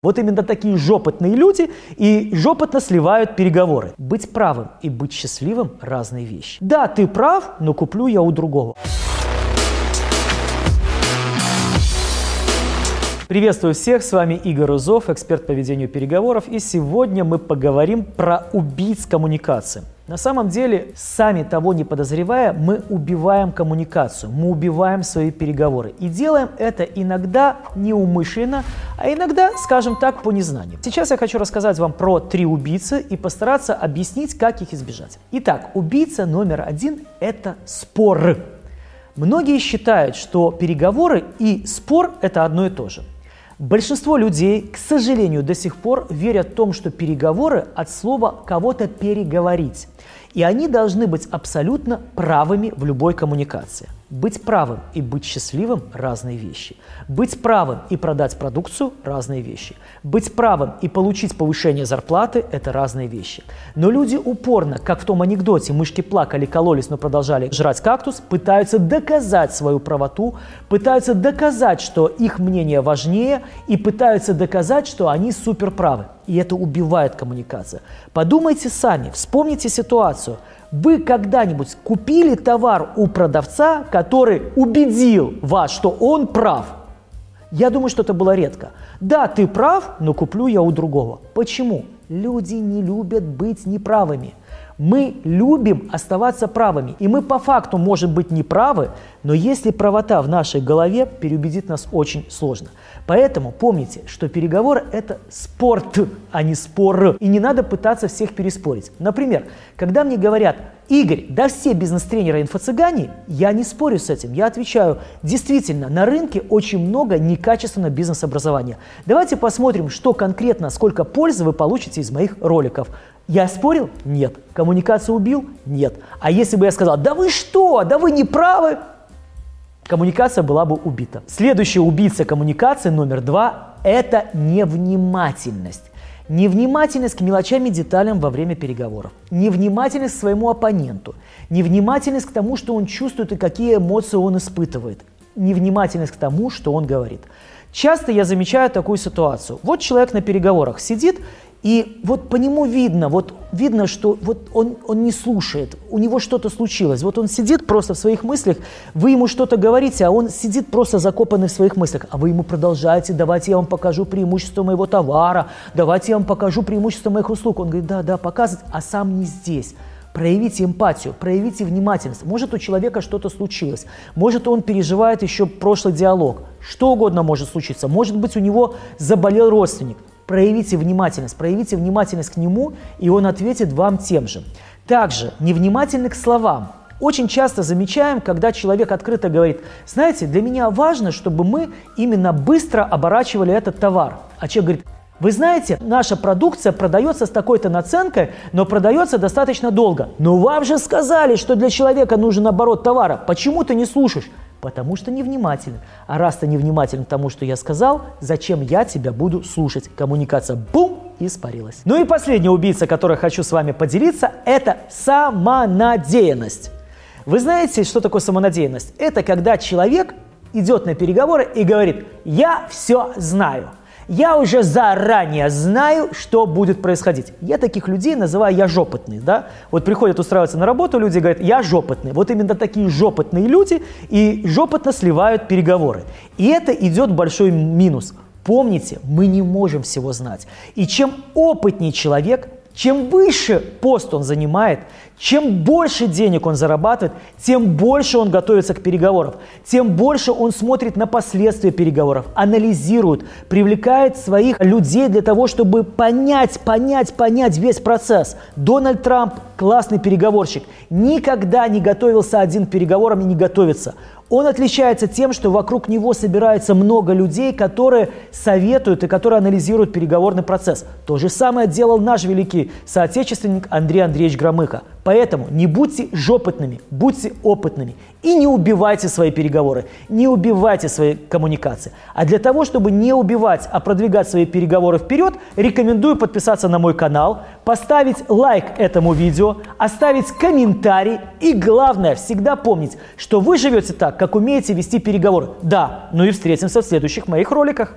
Вот именно такие жопотные люди и жопотно сливают переговоры. Быть правым и быть счастливым – разные вещи. Да, ты прав, но куплю я у другого. Приветствую всех, с вами Игорь Узов, эксперт по ведению переговоров, и сегодня мы поговорим про убийц коммуникации. На самом деле, сами того не подозревая, мы убиваем коммуникацию, мы убиваем свои переговоры. И делаем это иногда неумышленно, а иногда, скажем так, по незнанию. Сейчас я хочу рассказать вам про три убийцы и постараться объяснить, как их избежать. Итак, убийца номер один – это спор. Многие считают, что переговоры и спор – это одно и то же. Большинство людей, к сожалению, до сих пор верят в том, что переговоры от слова кого-то переговорить. И они должны быть абсолютно правыми в любой коммуникации. Быть правым и быть счастливым – разные вещи. Быть правым и продать продукцию – разные вещи. Быть правым и получить повышение зарплаты – это разные вещи. Но люди упорно, как в том анекдоте, мышки плакали, кололись, но продолжали жрать кактус, пытаются доказать свою правоту, пытаются доказать, что их мнение важнее, и пытаются доказать, что они суперправы. И это убивает коммуникацию. Подумайте сами, вспомните ситуацию – вы когда-нибудь купили товар у продавца, который убедил вас, что он прав? Я думаю, что это было редко. Да, ты прав, но куплю я у другого. Почему? Люди не любят быть неправыми. Мы любим оставаться правыми. И мы по факту можем быть неправы, но если правота в нашей голове, переубедить нас очень сложно. Поэтому помните, что переговоры – это спорт, а не спор. И не надо пытаться всех переспорить. Например, когда мне говорят, Игорь, да все бизнес-тренеры инфо-цыгане, я не спорю с этим. Я отвечаю, действительно, на рынке очень много некачественного бизнес-образования. Давайте посмотрим, что конкретно, сколько пользы вы получите из моих роликов. Я спорил? Нет. Коммуникацию убил? Нет. А если бы я сказал, да вы что, да вы не правы, коммуникация была бы убита. Следующий убийца коммуникации номер два – это невнимательность. Невнимательность к мелочам и деталям во время переговоров. Невнимательность к своему оппоненту. Невнимательность к тому, что он чувствует и какие эмоции он испытывает. Невнимательность к тому, что он говорит. Часто я замечаю такую ситуацию. Вот человек на переговорах сидит и вот по нему видно, вот видно, что вот он, он не слушает, у него что-то случилось. Вот он сидит просто в своих мыслях, вы ему что-то говорите, а он сидит просто закопанный в своих мыслях, а вы ему продолжаете, давайте я вам покажу преимущество моего товара, давайте я вам покажу преимущество моих услуг. Он говорит, да, да, показывать, а сам не здесь. Проявите эмпатию, проявите внимательность. Может, у человека что-то случилось. Может, он переживает еще прошлый диалог. Что угодно может случиться. Может быть, у него заболел родственник проявите внимательность, проявите внимательность к нему, и он ответит вам тем же. Также невнимательны к словам. Очень часто замечаем, когда человек открыто говорит, знаете, для меня важно, чтобы мы именно быстро оборачивали этот товар. А человек говорит, вы знаете, наша продукция продается с такой-то наценкой, но продается достаточно долго. Но вам же сказали, что для человека нужен оборот товара. Почему ты не слушаешь? Потому что невнимателен. А раз ты невнимателен к тому, что я сказал, зачем я тебя буду слушать? Коммуникация бум испарилась. Ну и последний убийца, который хочу с вами поделиться, это самонадеянность. Вы знаете, что такое самонадеянность? Это когда человек идет на переговоры и говорит, я все знаю я уже заранее знаю, что будет происходить. Я таких людей называю я жопотный, да? Вот приходят устраиваться на работу, люди говорят, я жопотный. Вот именно такие жопотные люди и жопотно сливают переговоры. И это идет большой минус. Помните, мы не можем всего знать. И чем опытнее человек, чем выше пост он занимает, чем больше денег он зарабатывает, тем больше он готовится к переговорам, тем больше он смотрит на последствия переговоров, анализирует, привлекает своих людей для того, чтобы понять, понять, понять весь процесс. Дональд Трамп классный переговорщик, никогда не готовился один к переговорам и не готовится. Он отличается тем, что вокруг него собирается много людей, которые советуют и которые анализируют переговорный процесс. То же самое делал наш великий соотечественник Андрей Андреевич Громыко. Поэтому не будьте жопотными, будьте опытными и не убивайте свои переговоры, не убивайте свои коммуникации. А для того, чтобы не убивать, а продвигать свои переговоры вперед, рекомендую подписаться на мой канал, поставить лайк этому видео, оставить комментарий и главное, всегда помнить, что вы живете так, как умеете вести переговоры. Да, ну и встретимся в следующих моих роликах.